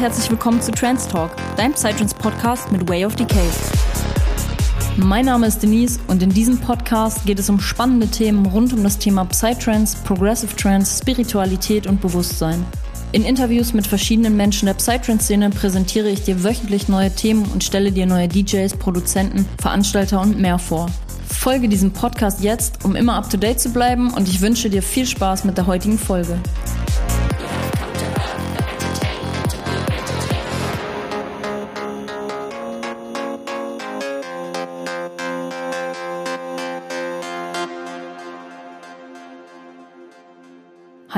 herzlich willkommen zu Trans Talk, dein Psytrance Podcast mit Way of Decay. Mein Name ist Denise und in diesem Podcast geht es um spannende Themen rund um das Thema Psytrance, Progressive Trance, Spiritualität und Bewusstsein. In Interviews mit verschiedenen Menschen der Psytrance-Szene präsentiere ich dir wöchentlich neue Themen und stelle dir neue DJs, Produzenten, Veranstalter und mehr vor. Folge diesem Podcast jetzt, um immer up to date zu bleiben und ich wünsche dir viel Spaß mit der heutigen Folge.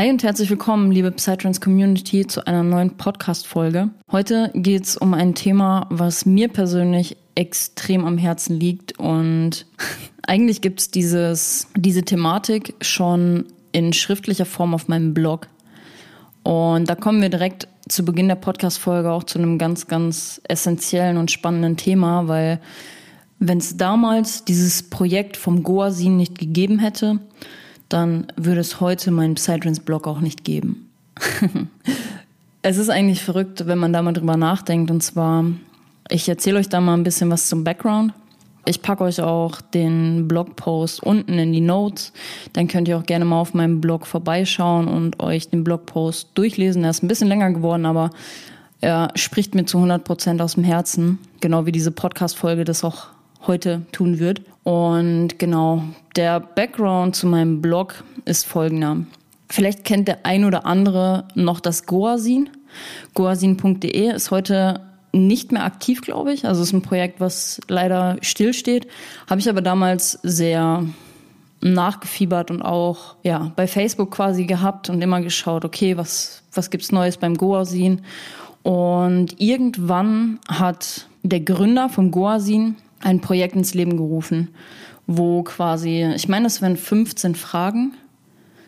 Hi und herzlich willkommen, liebe Psytrance Community, zu einer neuen Podcast-Folge. Heute geht es um ein Thema, was mir persönlich extrem am Herzen liegt und eigentlich gibt es diese Thematik schon in schriftlicher Form auf meinem Blog. Und da kommen wir direkt zu Beginn der Podcast-Folge auch zu einem ganz, ganz essentiellen und spannenden Thema, weil wenn es damals dieses Projekt vom Goasin nicht gegeben hätte, dann würde es heute meinen Psytrance-Blog auch nicht geben. es ist eigentlich verrückt, wenn man da mal drüber nachdenkt. Und zwar, ich erzähle euch da mal ein bisschen was zum Background. Ich packe euch auch den Blogpost unten in die Notes. Dann könnt ihr auch gerne mal auf meinem Blog vorbeischauen und euch den Blogpost durchlesen. Er ist ein bisschen länger geworden, aber er spricht mir zu 100 Prozent aus dem Herzen. Genau wie diese Podcast-Folge das auch heute tun wird. Und genau, der Background zu meinem Blog ist folgender. Vielleicht kennt der ein oder andere noch das Goasin. Goasin.de ist heute nicht mehr aktiv, glaube ich. Also es ist ein Projekt, was leider stillsteht. Habe ich aber damals sehr nachgefiebert und auch ja bei Facebook quasi gehabt und immer geschaut, okay, was was gibt's Neues beim Goasin? Und irgendwann hat der Gründer vom Goasin ein Projekt ins Leben gerufen, wo quasi, ich meine, es wären 15 Fragen.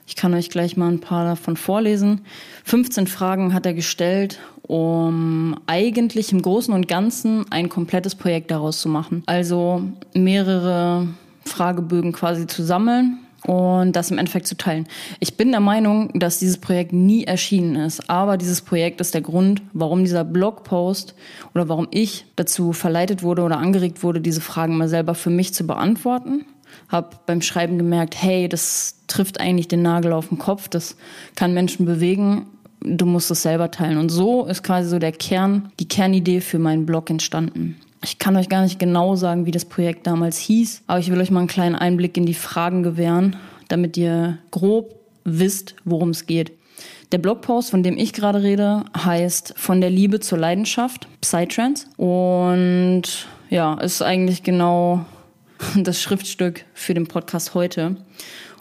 Ich kann euch gleich mal ein paar davon vorlesen. 15 Fragen hat er gestellt, um eigentlich im Großen und Ganzen ein komplettes Projekt daraus zu machen. Also mehrere Fragebögen quasi zu sammeln und das im Endeffekt zu teilen. Ich bin der Meinung, dass dieses Projekt nie erschienen ist, aber dieses Projekt ist der Grund, warum dieser Blogpost oder warum ich dazu verleitet wurde oder angeregt wurde, diese Fragen mal selber für mich zu beantworten. Hab beim Schreiben gemerkt, hey, das trifft eigentlich den Nagel auf den Kopf, das kann Menschen bewegen, du musst es selber teilen. Und so ist quasi so der Kern, die Kernidee für meinen Blog entstanden. Ich kann euch gar nicht genau sagen, wie das Projekt damals hieß, aber ich will euch mal einen kleinen Einblick in die Fragen gewähren, damit ihr grob wisst, worum es geht. Der Blogpost, von dem ich gerade rede, heißt Von der Liebe zur Leidenschaft, Psytrance. Und ja, ist eigentlich genau das Schriftstück für den Podcast heute.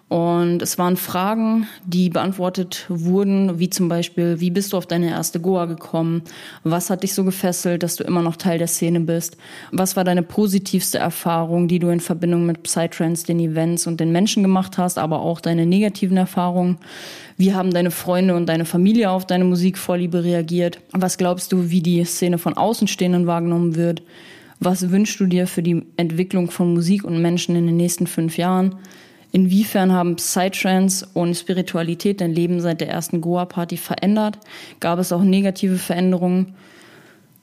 Und es waren Fragen, die beantwortet wurden, wie zum Beispiel, wie bist du auf deine erste Goa gekommen? Was hat dich so gefesselt, dass du immer noch Teil der Szene bist? Was war deine positivste Erfahrung, die du in Verbindung mit Psytrance, den Events und den Menschen gemacht hast, aber auch deine negativen Erfahrungen? Wie haben deine Freunde und deine Familie auf deine Musikvorliebe reagiert? Was glaubst du, wie die Szene von Außenstehenden wahrgenommen wird? Was wünschst du dir für die Entwicklung von Musik und Menschen in den nächsten fünf Jahren? Inwiefern haben Psytrance und Spiritualität dein Leben seit der ersten Goa-Party verändert? Gab es auch negative Veränderungen?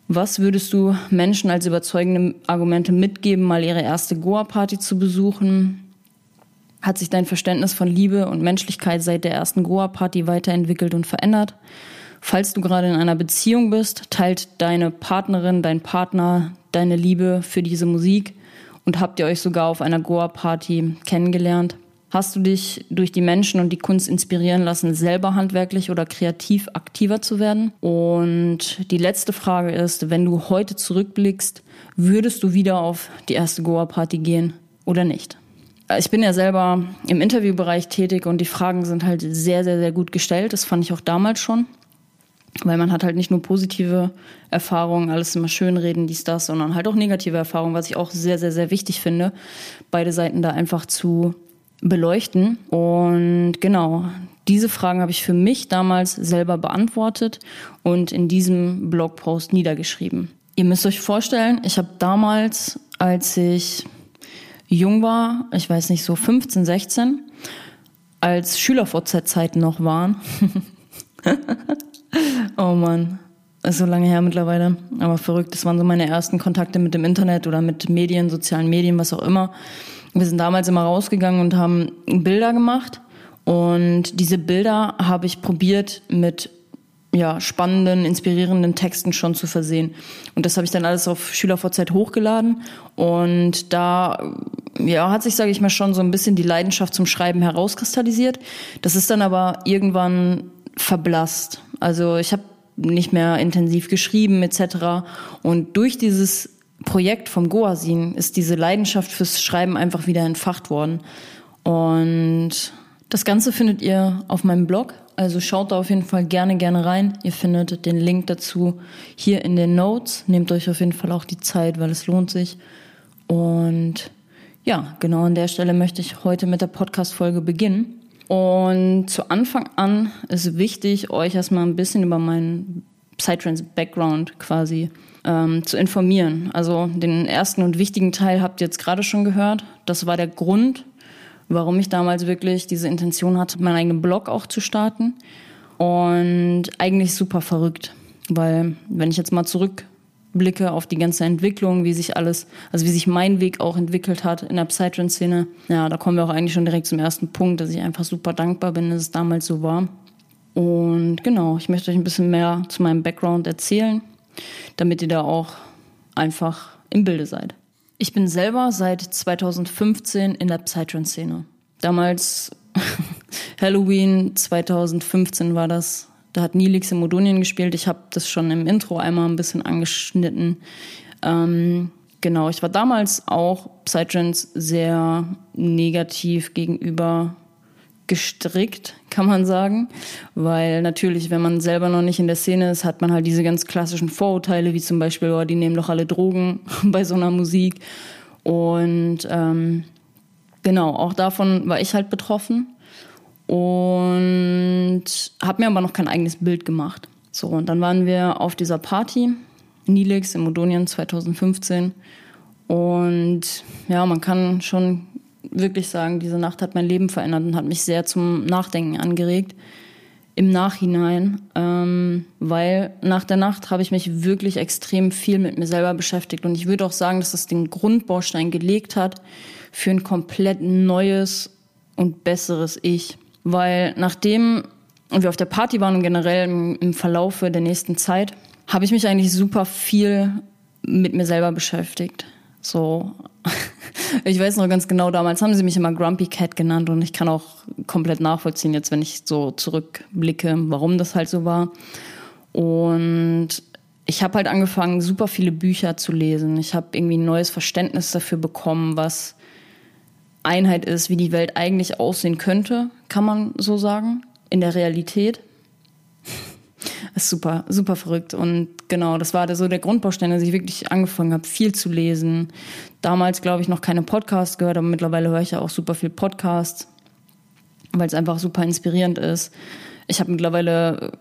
Was würdest du Menschen als überzeugende Argumente mitgeben, mal ihre erste Goa-Party zu besuchen? Hat sich dein Verständnis von Liebe und Menschlichkeit seit der ersten Goa-Party weiterentwickelt und verändert? Falls du gerade in einer Beziehung bist, teilt deine Partnerin, dein Partner deine Liebe für diese Musik und habt ihr euch sogar auf einer Goa-Party kennengelernt? Hast du dich durch die Menschen und die Kunst inspirieren lassen, selber handwerklich oder kreativ aktiver zu werden? Und die letzte Frage ist, wenn du heute zurückblickst, würdest du wieder auf die erste Goa-Party gehen oder nicht? Ich bin ja selber im Interviewbereich tätig und die Fragen sind halt sehr, sehr, sehr gut gestellt. Das fand ich auch damals schon. Weil man hat halt nicht nur positive Erfahrungen, alles immer schön reden, dies, das, sondern halt auch negative Erfahrungen, was ich auch sehr, sehr, sehr wichtig finde, beide Seiten da einfach zu beleuchten. Und genau, diese Fragen habe ich für mich damals selber beantwortet und in diesem Blogpost niedergeschrieben. Ihr müsst euch vorstellen, ich habe damals, als ich jung war, ich weiß nicht, so 15, 16, als Schüler-VZ-Zeiten noch waren, Oh Mann. ist so lange her mittlerweile, aber verrückt. Das waren so meine ersten Kontakte mit dem Internet oder mit Medien, sozialen Medien, was auch immer. Wir sind damals immer rausgegangen und haben Bilder gemacht. Und diese Bilder habe ich probiert mit ja, spannenden, inspirierenden Texten schon zu versehen. Und das habe ich dann alles auf SchülerVZ hochgeladen. Und da ja, hat sich, sage ich mal, schon so ein bisschen die Leidenschaft zum Schreiben herauskristallisiert. Das ist dann aber irgendwann verblasst. Also ich habe nicht mehr intensiv geschrieben etc. Und durch dieses Projekt vom Goasin ist diese Leidenschaft fürs Schreiben einfach wieder entfacht worden. Und das Ganze findet ihr auf meinem Blog. Also schaut da auf jeden Fall gerne, gerne rein. Ihr findet den Link dazu hier in den Notes. Nehmt euch auf jeden Fall auch die Zeit, weil es lohnt sich. Und ja, genau an der Stelle möchte ich heute mit der Podcast-Folge beginnen. Und zu Anfang an ist wichtig, euch erstmal ein bisschen über meinen Psytrance-Background quasi ähm, zu informieren. Also den ersten und wichtigen Teil habt ihr jetzt gerade schon gehört. Das war der Grund, warum ich damals wirklich diese Intention hatte, meinen eigenen Blog auch zu starten. Und eigentlich super verrückt, weil wenn ich jetzt mal zurück Blicke auf die ganze Entwicklung, wie sich alles, also wie sich mein Weg auch entwickelt hat in der Psytrance-Szene. Ja, da kommen wir auch eigentlich schon direkt zum ersten Punkt, dass ich einfach super dankbar bin, dass es damals so war. Und genau, ich möchte euch ein bisschen mehr zu meinem Background erzählen, damit ihr da auch einfach im Bilde seid. Ich bin selber seit 2015 in der Psytrance-Szene. Damals Halloween 2015 war das da hat Nilix in Modonien gespielt. Ich habe das schon im Intro einmal ein bisschen angeschnitten. Ähm, genau, ich war damals auch Psytrance sehr negativ gegenüber gestrickt, kann man sagen. Weil natürlich, wenn man selber noch nicht in der Szene ist, hat man halt diese ganz klassischen Vorurteile, wie zum Beispiel, oh, die nehmen doch alle Drogen bei so einer Musik. Und ähm, genau, auch davon war ich halt betroffen und habe mir aber noch kein eigenes Bild gemacht. So, und dann waren wir auf dieser Party, Nilix in Modonien 2015. Und ja, man kann schon wirklich sagen, diese Nacht hat mein Leben verändert und hat mich sehr zum Nachdenken angeregt im Nachhinein, ähm, weil nach der Nacht habe ich mich wirklich extrem viel mit mir selber beschäftigt und ich würde auch sagen, dass das den Grundbaustein gelegt hat für ein komplett neues und besseres Ich weil nachdem wir auf der Party waren und generell im, im Verlaufe der nächsten Zeit, habe ich mich eigentlich super viel mit mir selber beschäftigt. So, ich weiß noch ganz genau, damals haben sie mich immer Grumpy Cat genannt und ich kann auch komplett nachvollziehen, jetzt wenn ich so zurückblicke, warum das halt so war. Und ich habe halt angefangen, super viele Bücher zu lesen. Ich habe irgendwie ein neues Verständnis dafür bekommen, was Einheit ist, wie die Welt eigentlich aussehen könnte, kann man so sagen, in der Realität. Das ist super, super verrückt. Und genau, das war so der Grundbaustein, dass ich wirklich angefangen habe, viel zu lesen. Damals, glaube ich, noch keine Podcasts gehört, aber mittlerweile höre ich ja auch super viel Podcasts, weil es einfach super inspirierend ist. Ich habe mittlerweile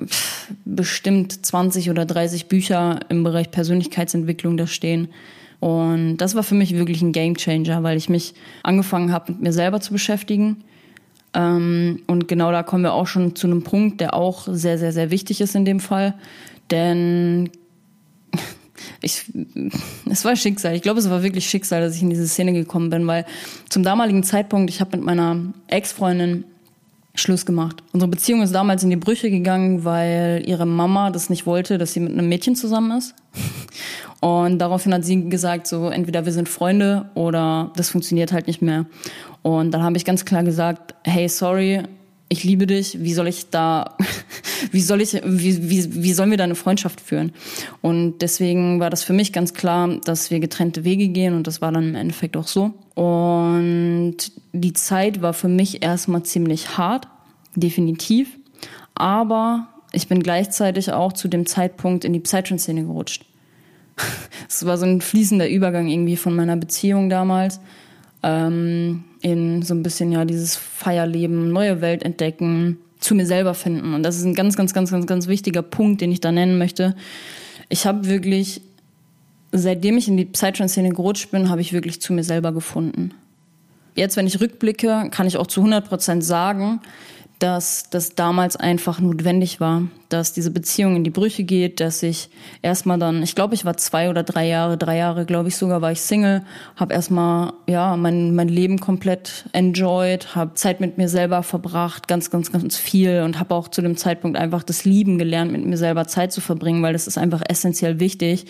bestimmt 20 oder 30 Bücher im Bereich Persönlichkeitsentwicklung da stehen. Und das war für mich wirklich ein Game Changer, weil ich mich angefangen habe, mit mir selber zu beschäftigen. Ähm, und genau da kommen wir auch schon zu einem Punkt, der auch sehr, sehr, sehr wichtig ist in dem Fall. Denn ich, es war Schicksal. Ich glaube, es war wirklich Schicksal, dass ich in diese Szene gekommen bin, weil zum damaligen Zeitpunkt, ich habe mit meiner Ex-Freundin Schluss gemacht. Unsere Beziehung ist damals in die Brüche gegangen, weil ihre Mama das nicht wollte, dass sie mit einem Mädchen zusammen ist. Und daraufhin hat sie gesagt, so entweder wir sind Freunde oder das funktioniert halt nicht mehr. Und dann habe ich ganz klar gesagt, hey, sorry, ich liebe dich, wie soll ich da, wie soll ich, wie, wie, wie sollen wir da eine Freundschaft führen? Und deswegen war das für mich ganz klar, dass wir getrennte Wege gehen und das war dann im Endeffekt auch so. Und die Zeit war für mich erstmal ziemlich hart, definitiv. Aber ich bin gleichzeitig auch zu dem Zeitpunkt in die Psytrance-Szene gerutscht. Es war so ein fließender Übergang irgendwie von meiner Beziehung damals ähm, in so ein bisschen ja dieses Feierleben, neue Welt entdecken, zu mir selber finden. Und das ist ein ganz, ganz, ganz, ganz, ganz wichtiger Punkt, den ich da nennen möchte. Ich habe wirklich, seitdem ich in die Psytrance-Szene gerutscht bin, habe ich wirklich zu mir selber gefunden. Jetzt, wenn ich rückblicke, kann ich auch zu 100 Prozent sagen, dass das damals einfach notwendig war, dass diese Beziehung in die Brüche geht, dass ich erstmal dann, ich glaube, ich war zwei oder drei Jahre, drei Jahre, glaube ich sogar, war ich Single, habe erstmal ja mein mein Leben komplett enjoyed, habe Zeit mit mir selber verbracht, ganz ganz ganz viel und habe auch zu dem Zeitpunkt einfach das Lieben gelernt, mit mir selber Zeit zu verbringen, weil das ist einfach essentiell wichtig,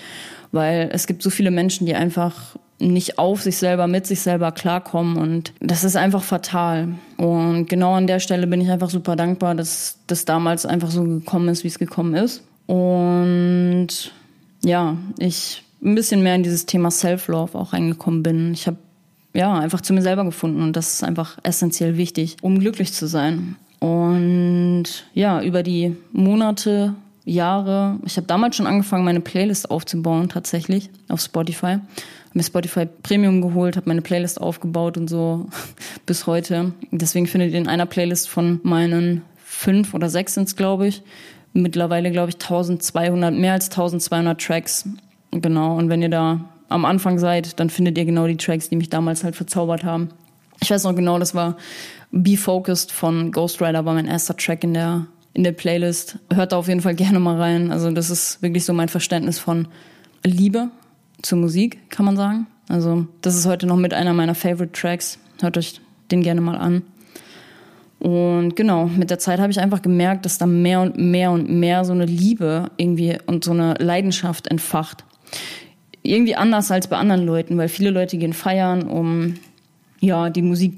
weil es gibt so viele Menschen, die einfach nicht auf sich selber, mit sich selber klarkommen und das ist einfach fatal. Und genau an der Stelle bin ich einfach super dankbar, dass das damals einfach so gekommen ist, wie es gekommen ist. Und ja, ich ein bisschen mehr in dieses Thema Self-Love auch reingekommen bin. Ich habe ja einfach zu mir selber gefunden und das ist einfach essentiell wichtig, um glücklich zu sein. Und ja, über die Monate, Jahre, ich habe damals schon angefangen, meine Playlist aufzubauen tatsächlich auf Spotify mir Spotify Premium geholt, habe meine Playlist aufgebaut und so bis heute. Deswegen findet ihr in einer Playlist von meinen fünf oder sechs sind glaube ich, mittlerweile, glaube ich, 1200, mehr als 1200 Tracks. Genau. Und wenn ihr da am Anfang seid, dann findet ihr genau die Tracks, die mich damals halt verzaubert haben. Ich weiß noch genau, das war Be Focused von Ghost Rider, war mein erster Track in der, in der Playlist. Hört da auf jeden Fall gerne mal rein. Also das ist wirklich so mein Verständnis von Liebe zur Musik, kann man sagen. Also das ist heute noch mit einer meiner Favorite Tracks. Hört euch den gerne mal an. Und genau, mit der Zeit habe ich einfach gemerkt, dass da mehr und mehr und mehr so eine Liebe irgendwie und so eine Leidenschaft entfacht. Irgendwie anders als bei anderen Leuten, weil viele Leute gehen feiern, um ja die Musik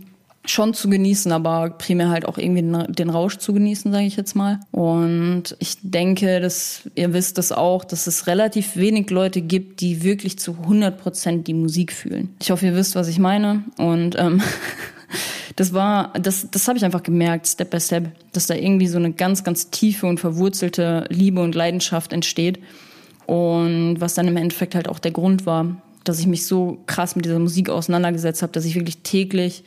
schon zu genießen, aber primär halt auch irgendwie den Rausch zu genießen, sage ich jetzt mal. Und ich denke, dass ihr wisst das auch, dass es relativ wenig Leute gibt, die wirklich zu 100 Prozent die Musik fühlen. Ich hoffe, ihr wisst, was ich meine. Und ähm, das war, das, das habe ich einfach gemerkt, Step by Step, dass da irgendwie so eine ganz, ganz tiefe und verwurzelte Liebe und Leidenschaft entsteht. Und was dann im Endeffekt halt auch der Grund war, dass ich mich so krass mit dieser Musik auseinandergesetzt habe, dass ich wirklich täglich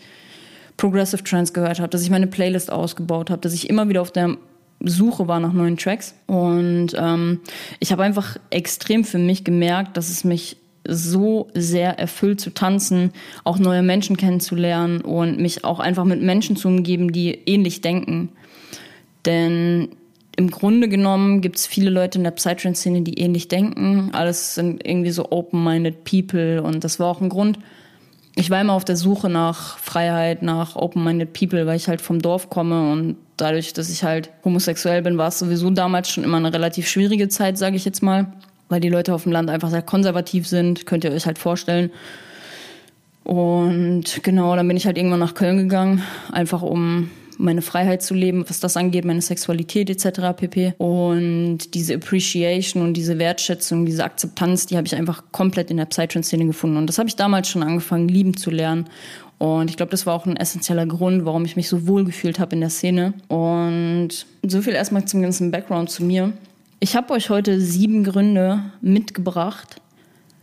Progressive Trance gehört habe, dass ich meine Playlist ausgebaut habe, dass ich immer wieder auf der Suche war nach neuen Tracks. Und ähm, ich habe einfach extrem für mich gemerkt, dass es mich so sehr erfüllt zu tanzen, auch neue Menschen kennenzulernen und mich auch einfach mit Menschen zu umgeben, die ähnlich denken. Denn im Grunde genommen gibt es viele Leute in der Psytrance-Szene, die ähnlich denken. Alles sind irgendwie so open-minded people und das war auch ein Grund, ich war immer auf der Suche nach Freiheit, nach open-minded people, weil ich halt vom Dorf komme und dadurch, dass ich halt homosexuell bin, war es sowieso damals schon immer eine relativ schwierige Zeit, sage ich jetzt mal, weil die Leute auf dem Land einfach sehr konservativ sind, könnt ihr euch halt vorstellen. Und genau, dann bin ich halt irgendwann nach Köln gegangen, einfach um meine Freiheit zu leben, was das angeht, meine Sexualität etc. pp. Und diese Appreciation und diese Wertschätzung, diese Akzeptanz, die habe ich einfach komplett in der Psytrance-Szene gefunden. Und das habe ich damals schon angefangen, lieben zu lernen. Und ich glaube, das war auch ein essentieller Grund, warum ich mich so wohl gefühlt habe in der Szene. Und so viel erstmal zum ganzen Background zu mir. Ich habe euch heute sieben Gründe mitgebracht,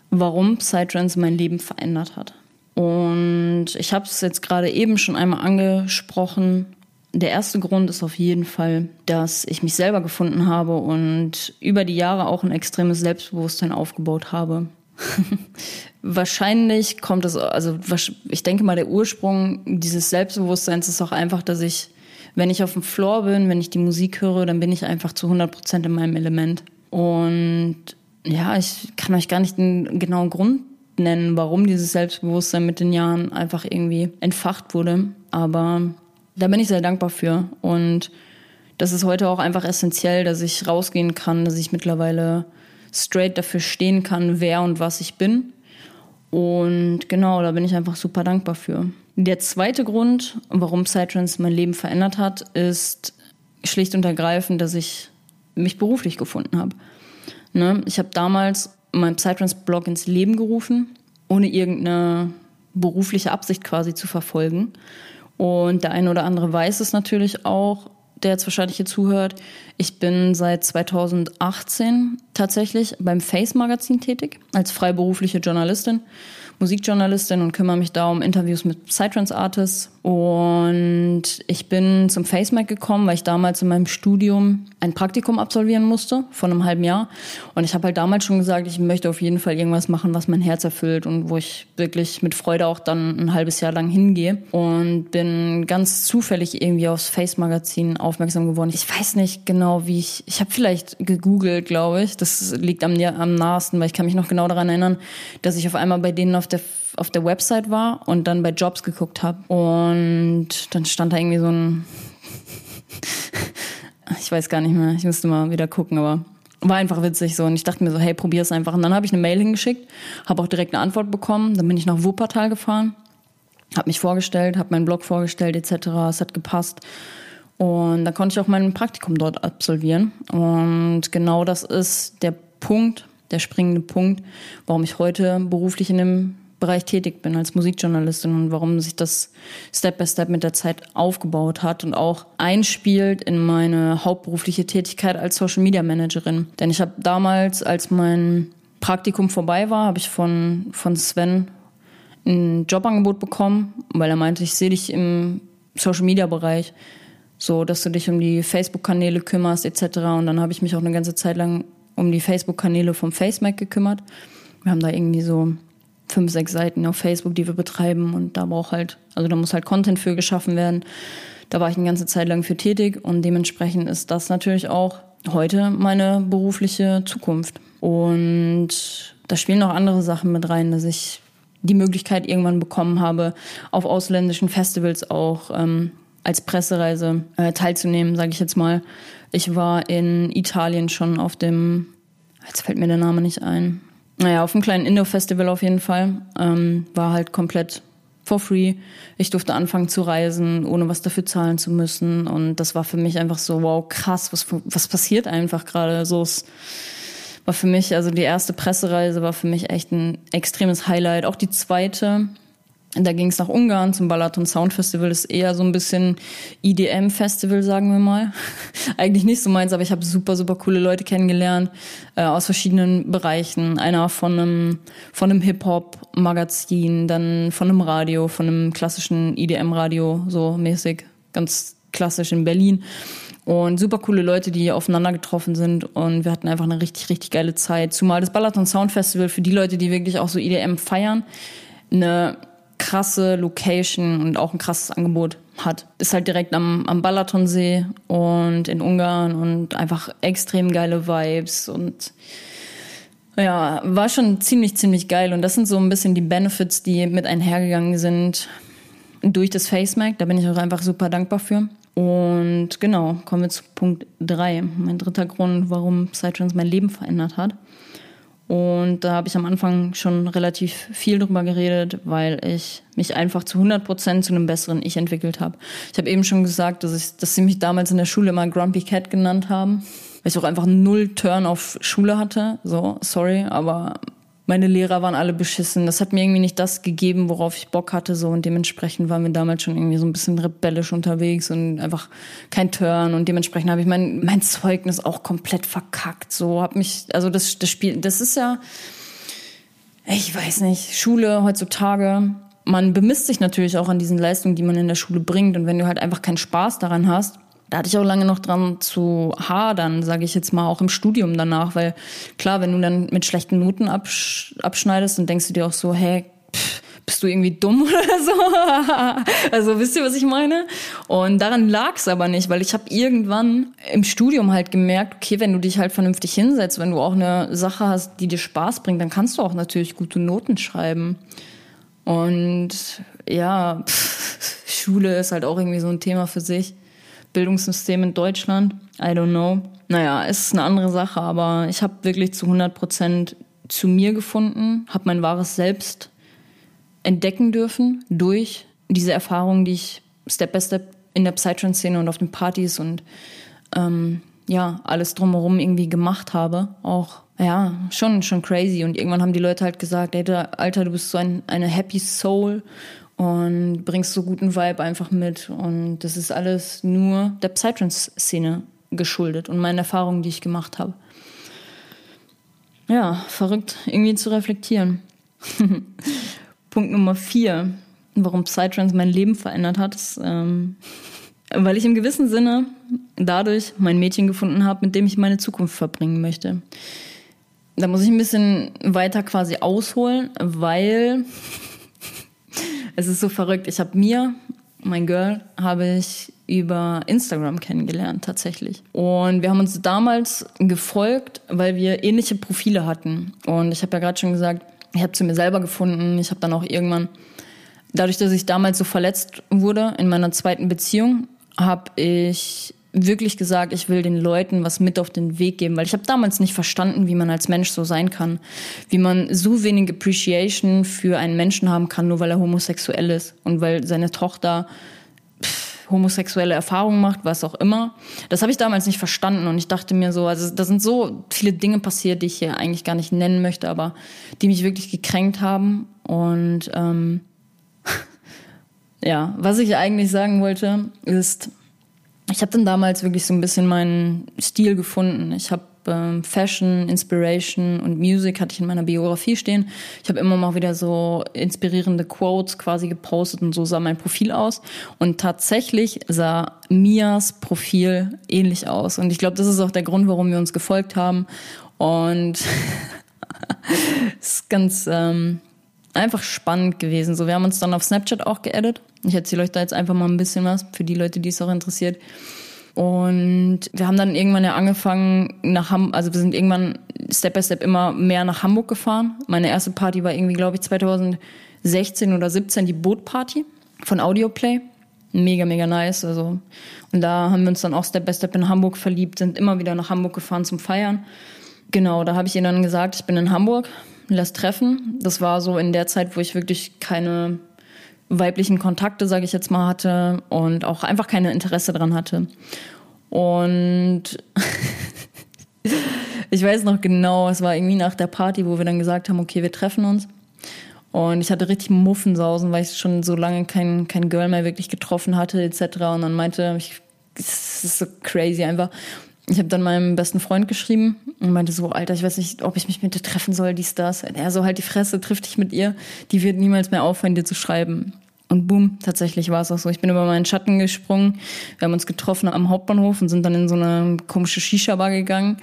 warum Psytrance mein Leben verändert hat. Und ich habe es jetzt gerade eben schon einmal angesprochen der erste Grund ist auf jeden Fall, dass ich mich selber gefunden habe und über die Jahre auch ein extremes Selbstbewusstsein aufgebaut habe. Wahrscheinlich kommt es, also ich denke mal, der Ursprung dieses Selbstbewusstseins ist auch einfach, dass ich, wenn ich auf dem Floor bin, wenn ich die Musik höre, dann bin ich einfach zu 100 Prozent in meinem Element. Und ja, ich kann euch gar nicht den genauen Grund nennen, warum dieses Selbstbewusstsein mit den Jahren einfach irgendwie entfacht wurde. Aber da bin ich sehr dankbar für. Und das ist heute auch einfach essentiell, dass ich rausgehen kann, dass ich mittlerweile straight dafür stehen kann, wer und was ich bin. Und genau, da bin ich einfach super dankbar für. Der zweite Grund, warum Psytrance mein Leben verändert hat, ist schlicht und ergreifend, dass ich mich beruflich gefunden habe. Ne? Ich habe damals meinen Psytrance-Blog ins Leben gerufen, ohne irgendeine berufliche Absicht quasi zu verfolgen. Und der eine oder andere weiß es natürlich auch, der jetzt wahrscheinlich hier zuhört. Ich bin seit 2018 tatsächlich beim Face Magazin tätig, als freiberufliche Journalistin. Musikjournalistin und kümmere mich da um Interviews mit Psytrance-Artists. Und ich bin zum FaceMac gekommen, weil ich damals in meinem Studium ein Praktikum absolvieren musste von einem halben Jahr. Und ich habe halt damals schon gesagt, ich möchte auf jeden Fall irgendwas machen, was mein Herz erfüllt und wo ich wirklich mit Freude auch dann ein halbes Jahr lang hingehe. Und bin ganz zufällig irgendwie aufs Face-Magazin aufmerksam geworden. Ich weiß nicht genau, wie ich. Ich habe vielleicht gegoogelt, glaube ich. Das liegt am, am nahesten, weil ich kann mich noch genau daran erinnern, dass ich auf einmal bei denen auf der auf der Website war und dann bei Jobs geguckt habe. Und dann stand da irgendwie so ein, ich weiß gar nicht mehr, ich müsste mal wieder gucken, aber war einfach witzig so. Und ich dachte mir so, hey, probier es einfach. Und dann habe ich eine Mail hingeschickt, habe auch direkt eine Antwort bekommen. Dann bin ich nach Wuppertal gefahren, habe mich vorgestellt, habe meinen Blog vorgestellt etc. Es hat gepasst. Und dann konnte ich auch mein Praktikum dort absolvieren. Und genau das ist der Punkt, der springende Punkt, warum ich heute beruflich in dem Bereich tätig bin als Musikjournalistin und warum sich das Step by Step mit der Zeit aufgebaut hat und auch einspielt in meine hauptberufliche Tätigkeit als Social Media Managerin. Denn ich habe damals, als mein Praktikum vorbei war, habe ich von, von Sven ein Jobangebot bekommen, weil er meinte, ich sehe dich im Social Media Bereich, so dass du dich um die Facebook-Kanäle kümmerst etc. Und dann habe ich mich auch eine ganze Zeit lang um die Facebook-Kanäle vom FaceMac gekümmert. Wir haben da irgendwie so fünf, sechs Seiten auf Facebook, die wir betreiben und da braucht halt, also da muss halt Content für geschaffen werden. Da war ich eine ganze Zeit lang für tätig und dementsprechend ist das natürlich auch heute meine berufliche Zukunft. Und da spielen noch andere Sachen mit rein, dass ich die Möglichkeit irgendwann bekommen habe, auf ausländischen Festivals auch ähm, als Pressereise äh, teilzunehmen, sage ich jetzt mal. Ich war in Italien schon auf dem, jetzt fällt mir der Name nicht ein, naja, auf einem kleinen Indo-Festival auf jeden Fall. Ähm, war halt komplett for free. Ich durfte anfangen zu reisen, ohne was dafür zahlen zu müssen. Und das war für mich einfach so, wow, krass, was, was passiert einfach gerade? So, es war für mich, also die erste Pressereise war für mich echt ein extremes Highlight. Auch die zweite, da ging es nach Ungarn zum Balaton Sound Festival. Das ist eher so ein bisschen EDM-Festival, sagen wir mal. Eigentlich nicht so meins, aber ich habe super, super coole Leute kennengelernt äh, aus verschiedenen Bereichen. Einer von einem, von einem Hip-Hop-Magazin, dann von einem Radio, von einem klassischen EDM-Radio, so mäßig, ganz klassisch in Berlin. Und super coole Leute, die aufeinander getroffen sind. Und wir hatten einfach eine richtig, richtig geile Zeit. Zumal das Balaton Sound Festival für die Leute, die wirklich auch so EDM feiern, eine krasse Location und auch ein krasses Angebot hat. Ist halt direkt am, am Balatonsee und in Ungarn und einfach extrem geile Vibes und ja, war schon ziemlich, ziemlich geil. Und das sind so ein bisschen die Benefits, die mit einhergegangen sind durch das FaceMac. Da bin ich auch einfach super dankbar für. Und genau, kommen wir zu Punkt 3. Mein dritter Grund, warum Psytrance mein Leben verändert hat. Und da habe ich am Anfang schon relativ viel drüber geredet, weil ich mich einfach zu 100 Prozent zu einem besseren Ich entwickelt habe. Ich habe eben schon gesagt, dass, ich, dass sie mich damals in der Schule immer Grumpy Cat genannt haben, weil ich auch einfach null Turn auf Schule hatte. So, sorry, aber meine Lehrer waren alle beschissen. Das hat mir irgendwie nicht das gegeben, worauf ich Bock hatte, so. Und dementsprechend waren wir damals schon irgendwie so ein bisschen rebellisch unterwegs und einfach kein Turn. Und dementsprechend habe ich mein, mein Zeugnis auch komplett verkackt, so. Hab mich, also das, das Spiel, das ist ja, ich weiß nicht, Schule heutzutage, man bemisst sich natürlich auch an diesen Leistungen, die man in der Schule bringt. Und wenn du halt einfach keinen Spaß daran hast, da hatte ich auch lange noch dran zu hadern, sage ich jetzt mal, auch im Studium danach, weil klar, wenn du dann mit schlechten Noten absch abschneidest, dann denkst du dir auch so, hey, pff, bist du irgendwie dumm oder so? also wisst ihr, was ich meine? Und daran lag es aber nicht, weil ich habe irgendwann im Studium halt gemerkt, okay, wenn du dich halt vernünftig hinsetzt, wenn du auch eine Sache hast, die dir Spaß bringt, dann kannst du auch natürlich gute Noten schreiben. Und ja, pff, Schule ist halt auch irgendwie so ein Thema für sich. Bildungssystem in Deutschland. I don't know. Naja, es ist eine andere Sache, aber ich habe wirklich zu 100 Prozent zu mir gefunden, habe mein wahres Selbst entdecken dürfen durch diese Erfahrungen, die ich Step by Step in der Psytrance-Szene und auf den Partys und ähm, ja, alles drumherum irgendwie gemacht habe. Auch, ja, schon, schon crazy. Und irgendwann haben die Leute halt gesagt, Alter, du bist so ein, eine happy soul und bringst so guten Vibe einfach mit. Und das ist alles nur der Psytrance-Szene geschuldet und meinen Erfahrungen, die ich gemacht habe. Ja, verrückt, irgendwie zu reflektieren. Punkt Nummer vier, warum Psytrance mein Leben verändert hat, ist, ähm, weil ich im gewissen Sinne dadurch mein Mädchen gefunden habe, mit dem ich meine Zukunft verbringen möchte. Da muss ich ein bisschen weiter quasi ausholen, weil es ist so verrückt. Ich habe mir, mein Girl, habe ich über Instagram kennengelernt tatsächlich. Und wir haben uns damals gefolgt, weil wir ähnliche Profile hatten. Und ich habe ja gerade schon gesagt, ich habe zu mir selber gefunden. Ich habe dann auch irgendwann, dadurch, dass ich damals so verletzt wurde in meiner zweiten Beziehung, habe ich wirklich gesagt, ich will den Leuten was mit auf den Weg geben, weil ich habe damals nicht verstanden, wie man als Mensch so sein kann, wie man so wenig Appreciation für einen Menschen haben kann, nur weil er homosexuell ist und weil seine Tochter pff, homosexuelle Erfahrungen macht, was auch immer. Das habe ich damals nicht verstanden und ich dachte mir so, also da sind so viele Dinge passiert, die ich hier eigentlich gar nicht nennen möchte, aber die mich wirklich gekränkt haben und ähm, ja, was ich eigentlich sagen wollte, ist, ich habe dann damals wirklich so ein bisschen meinen Stil gefunden. Ich habe ähm, Fashion, Inspiration und Music hatte ich in meiner Biografie stehen. Ich habe immer mal wieder so inspirierende Quotes quasi gepostet und so sah mein Profil aus. Und tatsächlich sah Mias Profil ähnlich aus. Und ich glaube, das ist auch der Grund, warum wir uns gefolgt haben. Und ist ganz ähm, einfach spannend gewesen. So, wir haben uns dann auf Snapchat auch geedit. Ich erzähle euch da jetzt einfach mal ein bisschen was für die Leute, die es auch interessiert. Und wir haben dann irgendwann ja angefangen nach Hamburg, also wir sind irgendwann Step by Step immer mehr nach Hamburg gefahren. Meine erste Party war irgendwie, glaube ich, 2016 oder 17 die Bootparty von Audioplay. Mega, mega nice. Also, und da haben wir uns dann auch Step by Step in Hamburg verliebt, sind immer wieder nach Hamburg gefahren zum Feiern. Genau, da habe ich ihr dann gesagt, ich bin in Hamburg, lass treffen. Das war so in der Zeit, wo ich wirklich keine weiblichen Kontakte, sage ich jetzt mal, hatte und auch einfach keine Interesse dran hatte. Und ich weiß noch genau, es war irgendwie nach der Party, wo wir dann gesagt haben, okay, wir treffen uns. Und ich hatte richtig Muffensausen, weil ich schon so lange kein, kein Girl mehr wirklich getroffen hatte, etc. Und dann meinte ich, es ist so crazy einfach. Ich habe dann meinem besten Freund geschrieben und meinte so, Alter, ich weiß nicht, ob ich mich mit dir treffen soll, dies, das. Er so, halt die Fresse, triff dich mit ihr. Die wird niemals mehr aufhören, dir zu schreiben. Und boom, tatsächlich war es auch so. Ich bin über meinen Schatten gesprungen. Wir haben uns getroffen am Hauptbahnhof und sind dann in so eine komische Shisha-Bar gegangen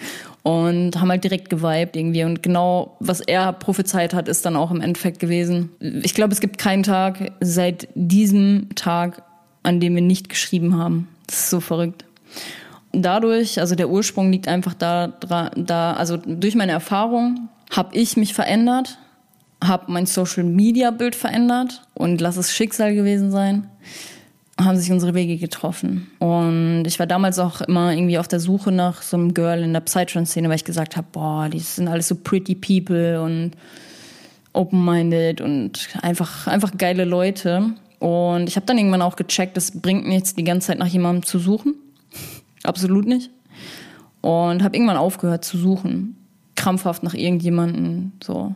und haben halt direkt geweibt irgendwie. Und genau, was er prophezeit hat, ist dann auch im Endeffekt gewesen. Ich glaube, es gibt keinen Tag seit diesem Tag, an dem wir nicht geschrieben haben. Das ist so verrückt. Dadurch, also der Ursprung liegt einfach da, da also durch meine Erfahrung habe ich mich verändert habe mein Social Media Bild verändert und lass es Schicksal gewesen sein, haben sich unsere Wege getroffen. Und ich war damals auch immer irgendwie auf der Suche nach so einem Girl in der Psytrance-Szene, weil ich gesagt habe, boah, die sind alles so pretty people und open-minded und einfach, einfach geile Leute. Und ich habe dann irgendwann auch gecheckt, es bringt nichts, die ganze Zeit nach jemandem zu suchen. Absolut nicht. Und habe irgendwann aufgehört zu suchen. Krampfhaft nach irgendjemanden, so.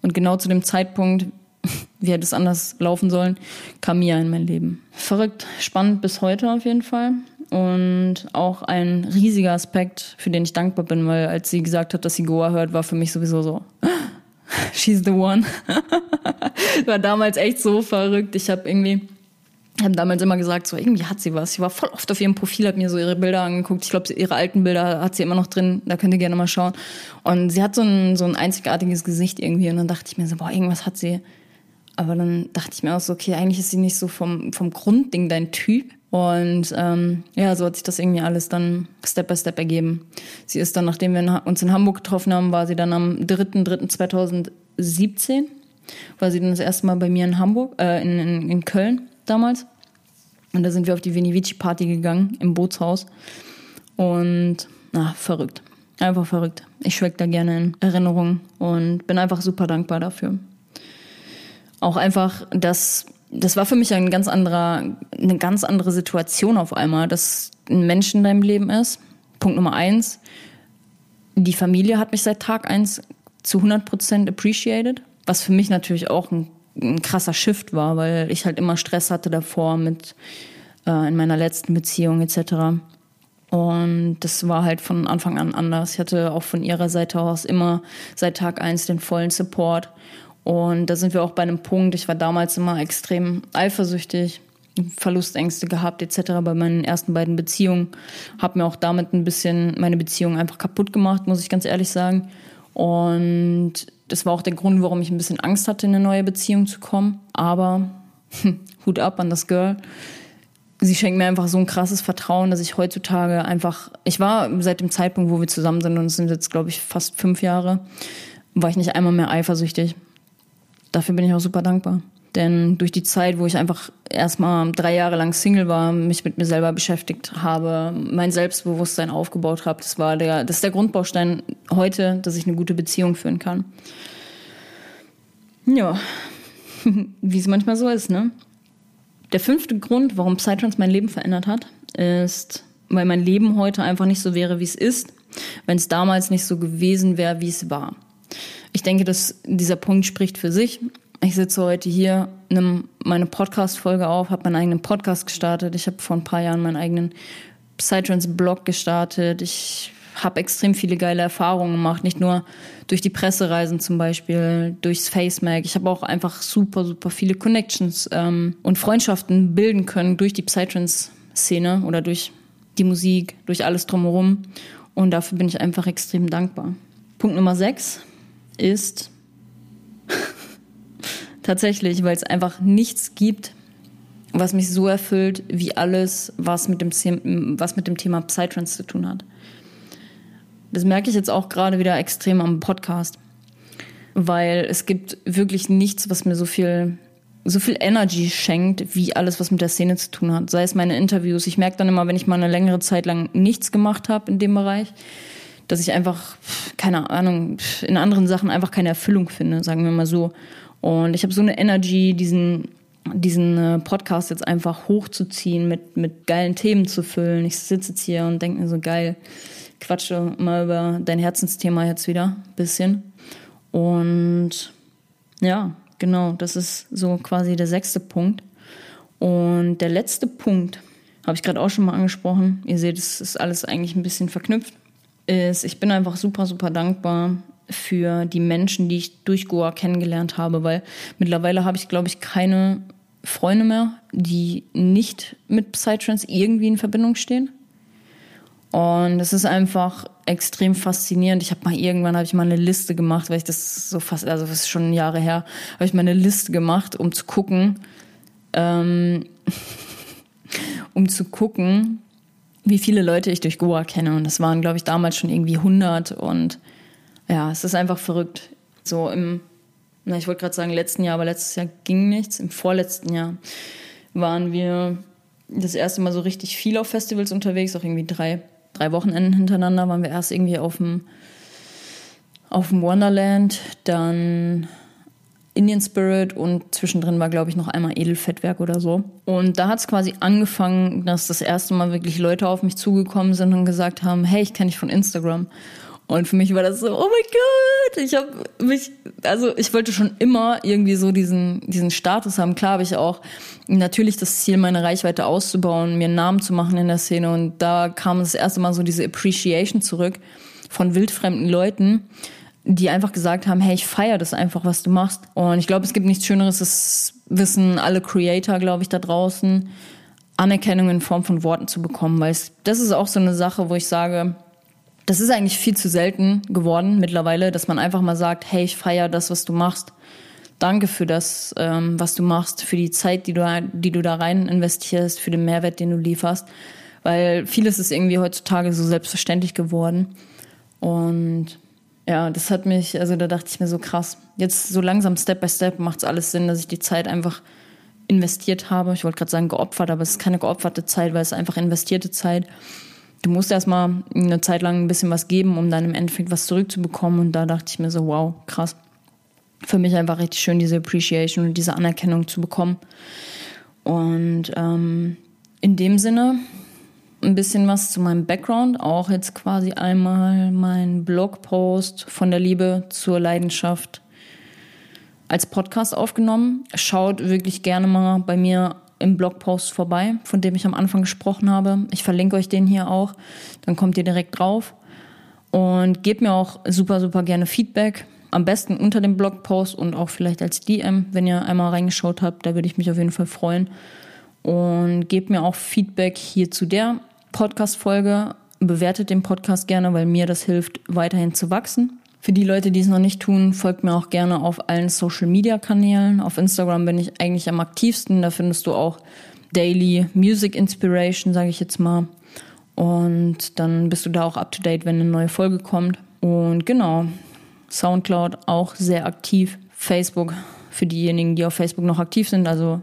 Und genau zu dem Zeitpunkt, wie hätte es anders laufen sollen, kam Mia in mein Leben. Verrückt, spannend bis heute auf jeden Fall. Und auch ein riesiger Aspekt, für den ich dankbar bin, weil als sie gesagt hat, dass sie Goa hört, war für mich sowieso so, she's the one. war damals echt so verrückt. Ich habe irgendwie ich habe damals immer gesagt, so irgendwie hat sie was. Ich war voll oft auf ihrem Profil, habe mir so ihre Bilder angeguckt. Ich glaube, ihre alten Bilder hat sie immer noch drin. Da könnt ihr gerne mal schauen. Und sie hat so ein, so ein einzigartiges Gesicht irgendwie. Und dann dachte ich mir so, boah, irgendwas hat sie. Aber dann dachte ich mir auch so, okay, eigentlich ist sie nicht so vom, vom Grundding dein Typ. Und ähm, ja, so hat sich das irgendwie alles dann Step by Step ergeben. Sie ist dann, nachdem wir uns in Hamburg getroffen haben, war sie dann am 3.3.2017, war sie dann das erste Mal bei mir in Hamburg, äh, in, in, in Köln damals. Und da sind wir auf die Venivici-Party gegangen im Bootshaus. Und na, verrückt. Einfach verrückt. Ich schwelg da gerne in Erinnerungen und bin einfach super dankbar dafür. Auch einfach, dass das war für mich ein ganz anderer, eine ganz andere Situation auf einmal, dass ein Mensch in deinem Leben ist. Punkt Nummer eins. Die Familie hat mich seit Tag eins zu 100 Prozent appreciated, was für mich natürlich auch ein ein krasser Shift war, weil ich halt immer Stress hatte davor mit äh, in meiner letzten Beziehung etc. Und das war halt von Anfang an anders. Ich hatte auch von ihrer Seite aus immer seit Tag eins den vollen Support. Und da sind wir auch bei einem Punkt, ich war damals immer extrem eifersüchtig, Verlustängste gehabt etc. bei meinen ersten beiden Beziehungen. Habe mir auch damit ein bisschen meine Beziehung einfach kaputt gemacht, muss ich ganz ehrlich sagen. Und das war auch der Grund, warum ich ein bisschen Angst hatte, in eine neue Beziehung zu kommen. Aber Hut ab an das Girl. Sie schenkt mir einfach so ein krasses Vertrauen, dass ich heutzutage einfach, ich war seit dem Zeitpunkt, wo wir zusammen sind, und es sind jetzt, glaube ich, fast fünf Jahre, war ich nicht einmal mehr eifersüchtig. Dafür bin ich auch super dankbar. Denn durch die Zeit, wo ich einfach erstmal drei Jahre lang Single war, mich mit mir selber beschäftigt habe, mein Selbstbewusstsein aufgebaut habe, das war der, das ist der Grundbaustein heute, dass ich eine gute Beziehung führen kann. Ja, wie es manchmal so ist, ne? Der fünfte Grund, warum Psytrance mein Leben verändert hat, ist, weil mein Leben heute einfach nicht so wäre, wie es ist, wenn es damals nicht so gewesen wäre, wie es war. Ich denke, dass dieser Punkt spricht für sich. Ich sitze heute hier, nehme meine Podcast-Folge auf, habe meinen eigenen Podcast gestartet. Ich habe vor ein paar Jahren meinen eigenen Psytrance-Blog gestartet. Ich habe extrem viele geile Erfahrungen gemacht, nicht nur durch die Pressereisen zum Beispiel, durchs FaceMac. Ich habe auch einfach super, super viele Connections ähm, und Freundschaften bilden können durch die Psytrance-Szene oder durch die Musik, durch alles drumherum. Und dafür bin ich einfach extrem dankbar. Punkt Nummer 6 ist tatsächlich, weil es einfach nichts gibt, was mich so erfüllt wie alles, was mit dem, was mit dem Thema Psytrance zu tun hat. Das merke ich jetzt auch gerade wieder extrem am Podcast, weil es gibt wirklich nichts, was mir so viel so viel Energy schenkt, wie alles, was mit der Szene zu tun hat. Sei es meine Interviews. Ich merke dann immer, wenn ich mal eine längere Zeit lang nichts gemacht habe in dem Bereich, dass ich einfach, keine Ahnung, in anderen Sachen einfach keine Erfüllung finde, sagen wir mal so. Und ich habe so eine Energy, diesen, diesen äh, Podcast jetzt einfach hochzuziehen, mit, mit geilen Themen zu füllen. Ich sitze jetzt hier und denke mir so geil, quatsche mal über dein Herzensthema jetzt wieder ein bisschen. Und ja, genau, das ist so quasi der sechste Punkt. Und der letzte Punkt, habe ich gerade auch schon mal angesprochen. Ihr seht, es ist alles eigentlich ein bisschen verknüpft. Ist, ich bin einfach super, super dankbar für die Menschen, die ich durch Goa kennengelernt habe, weil mittlerweile habe ich, glaube ich, keine Freunde mehr, die nicht mit Psytrance irgendwie in Verbindung stehen. Und es ist einfach extrem faszinierend. Ich habe mal irgendwann habe ich mal eine Liste gemacht, weil ich das so fast, also das ist schon Jahre her, habe ich mal eine Liste gemacht, um zu gucken, ähm, um zu gucken, wie viele Leute ich durch Goa kenne. Und das waren, glaube ich, damals schon irgendwie 100. Und ja, es ist einfach verrückt. So im, na, ich wollte gerade sagen letzten Jahr, aber letztes Jahr ging nichts. Im vorletzten Jahr waren wir das erste Mal so richtig viel auf Festivals unterwegs, auch irgendwie drei drei Wochenenden hintereinander waren wir erst irgendwie auf dem, auf dem Wonderland, dann Indian Spirit und zwischendrin war, glaube ich, noch einmal Edelfettwerk oder so. Und da hat es quasi angefangen, dass das erste Mal wirklich Leute auf mich zugekommen sind und gesagt haben, hey, ich kenne dich von Instagram. Und für mich war das so, oh mein Gott, ich habe mich, also ich wollte schon immer irgendwie so diesen, diesen Status haben. Klar habe ich auch natürlich das Ziel, meine Reichweite auszubauen, mir einen Namen zu machen in der Szene. Und da kam das erste Mal so diese Appreciation zurück von wildfremden Leuten, die einfach gesagt haben, hey, ich feiere das einfach, was du machst. Und ich glaube, es gibt nichts Schöneres, das wissen alle Creator, glaube ich, da draußen, Anerkennung in Form von Worten zu bekommen. Weil es, das ist auch so eine Sache, wo ich sage, das ist eigentlich viel zu selten geworden mittlerweile, dass man einfach mal sagt, hey, ich feiere das, was du machst. Danke für das, ähm, was du machst, für die Zeit, die du, die du da rein investierst, für den Mehrwert, den du lieferst. Weil vieles ist irgendwie heutzutage so selbstverständlich geworden. Und ja, das hat mich, also da dachte ich mir so krass. Jetzt so langsam, Step by Step, macht es alles Sinn, dass ich die Zeit einfach investiert habe. Ich wollte gerade sagen geopfert, aber es ist keine geopferte Zeit, weil es einfach investierte Zeit du musst erstmal eine Zeit lang ein bisschen was geben, um dann im Endeffekt was zurückzubekommen. Und da dachte ich mir so, wow, krass. Für mich einfach richtig schön, diese Appreciation und diese Anerkennung zu bekommen. Und ähm, in dem Sinne ein bisschen was zu meinem Background. Auch jetzt quasi einmal mein Blogpost von der Liebe zur Leidenschaft als Podcast aufgenommen. Schaut wirklich gerne mal bei mir im Blogpost vorbei, von dem ich am Anfang gesprochen habe. Ich verlinke euch den hier auch. Dann kommt ihr direkt drauf. Und gebt mir auch super, super gerne Feedback. am besten unter dem Blogpost und auch vielleicht als DM, wenn ihr einmal reingeschaut habt. Da würde ich mich auf jeden Fall freuen. Und gebt mir auch Feedback hier zu der Podcast-Folge. Bewertet den Podcast gerne, weil mir das hilft, weiterhin zu wachsen. Für die Leute, die es noch nicht tun, folgt mir auch gerne auf allen Social Media Kanälen. Auf Instagram bin ich eigentlich am aktivsten. Da findest du auch Daily Music Inspiration, sage ich jetzt mal. Und dann bist du da auch up to date, wenn eine neue Folge kommt. Und genau, Soundcloud auch sehr aktiv. Facebook für diejenigen, die auf Facebook noch aktiv sind. Also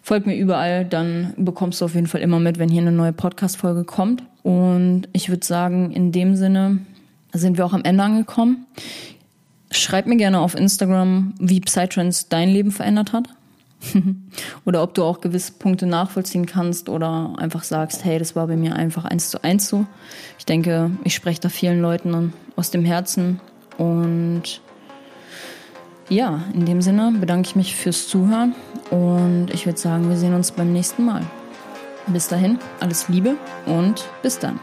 folgt mir überall, dann bekommst du auf jeden Fall immer mit, wenn hier eine neue Podcast-Folge kommt. Und ich würde sagen, in dem Sinne, sind wir auch am Ende angekommen. Schreib mir gerne auf Instagram, wie Psytrance dein Leben verändert hat. oder ob du auch gewisse Punkte nachvollziehen kannst oder einfach sagst, hey, das war bei mir einfach eins zu eins so. Ich denke, ich spreche da vielen Leuten aus dem Herzen und ja, in dem Sinne bedanke ich mich fürs Zuhören und ich würde sagen, wir sehen uns beim nächsten Mal. Bis dahin, alles Liebe und bis dann.